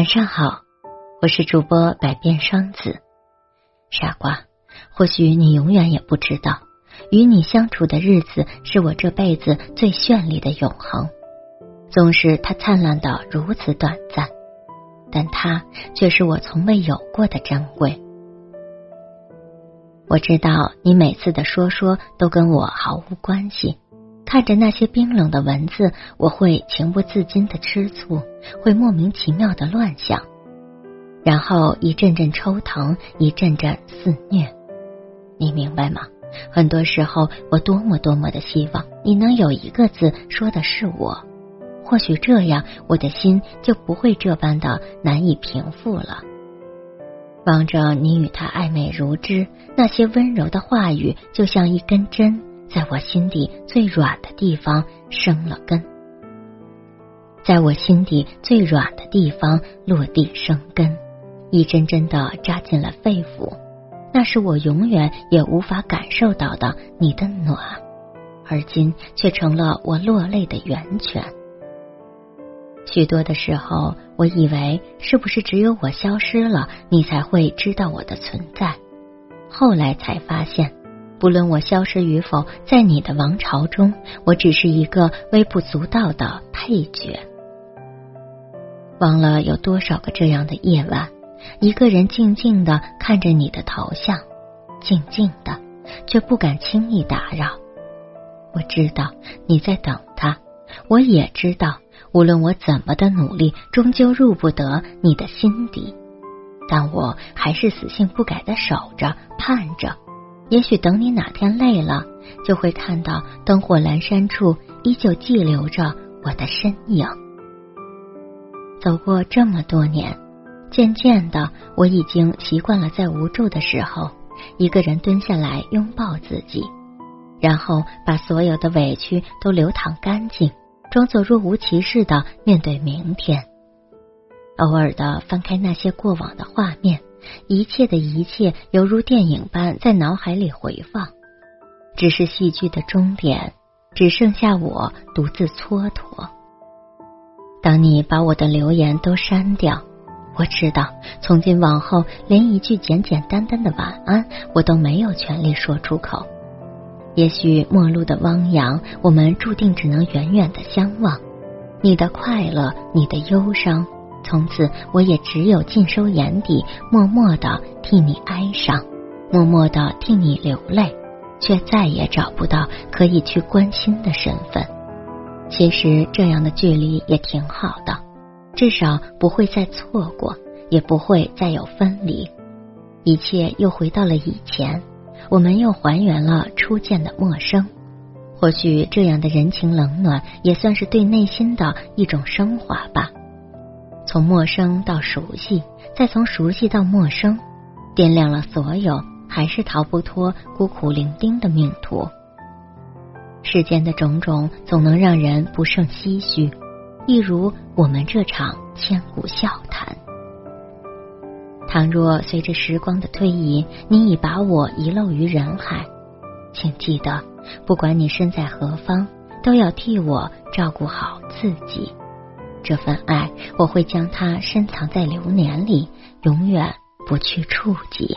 晚上好，我是主播百变双子。傻瓜，或许你永远也不知道，与你相处的日子是我这辈子最绚丽的永恒。纵使它灿烂到如此短暂，但它却是我从未有过的珍贵。我知道你每次的说说都跟我毫无关系。看着那些冰冷的文字，我会情不自禁的吃醋，会莫名其妙的乱想，然后一阵阵抽疼，一阵阵肆虐。你明白吗？很多时候，我多么多么的希望你能有一个字说的是我，或许这样我的心就不会这般的难以平复了。望着你与他暧昧如织，那些温柔的话语就像一根针。在我心底最软的地方生了根，在我心底最软的地方落地生根，一针针的扎进了肺腑。那是我永远也无法感受到的你的暖，而今却成了我落泪的源泉。许多的时候，我以为是不是只有我消失了，你才会知道我的存在？后来才发现。不论我消失与否，在你的王朝中，我只是一个微不足道的配角。忘了有多少个这样的夜晚，一个人静静的看着你的头像，静静的，却不敢轻易打扰。我知道你在等他，我也知道，无论我怎么的努力，终究入不得你的心底。但我还是死性不改的守着，盼着。也许等你哪天累了，就会看到灯火阑珊处依旧寄留着我的身影。走过这么多年，渐渐的，我已经习惯了在无助的时候，一个人蹲下来拥抱自己，然后把所有的委屈都流淌干净，装作若无其事的面对明天。偶尔的翻开那些过往的画面。一切的一切犹如电影般在脑海里回放，只是戏剧的终点，只剩下我独自蹉跎。当你把我的留言都删掉，我知道从今往后连一句简简单单的晚安我都没有权利说出口。也许陌路的汪洋，我们注定只能远远的相望。你的快乐，你的忧伤。从此，我也只有尽收眼底，默默的替你哀伤，默默的替你流泪，却再也找不到可以去关心的身份。其实，这样的距离也挺好的，至少不会再错过，也不会再有分离，一切又回到了以前，我们又还原了初见的陌生。或许，这样的人情冷暖，也算是对内心的一种升华吧。从陌生到熟悉，再从熟悉到陌生，掂量了所有，还是逃不脱孤苦伶仃的命途。世间的种种，总能让人不胜唏嘘，一如我们这场千古笑谈。倘若随着时光的推移，你已把我遗漏于人海，请记得，不管你身在何方，都要替我照顾好自己。这份爱，我会将它深藏在流年里，永远不去触及。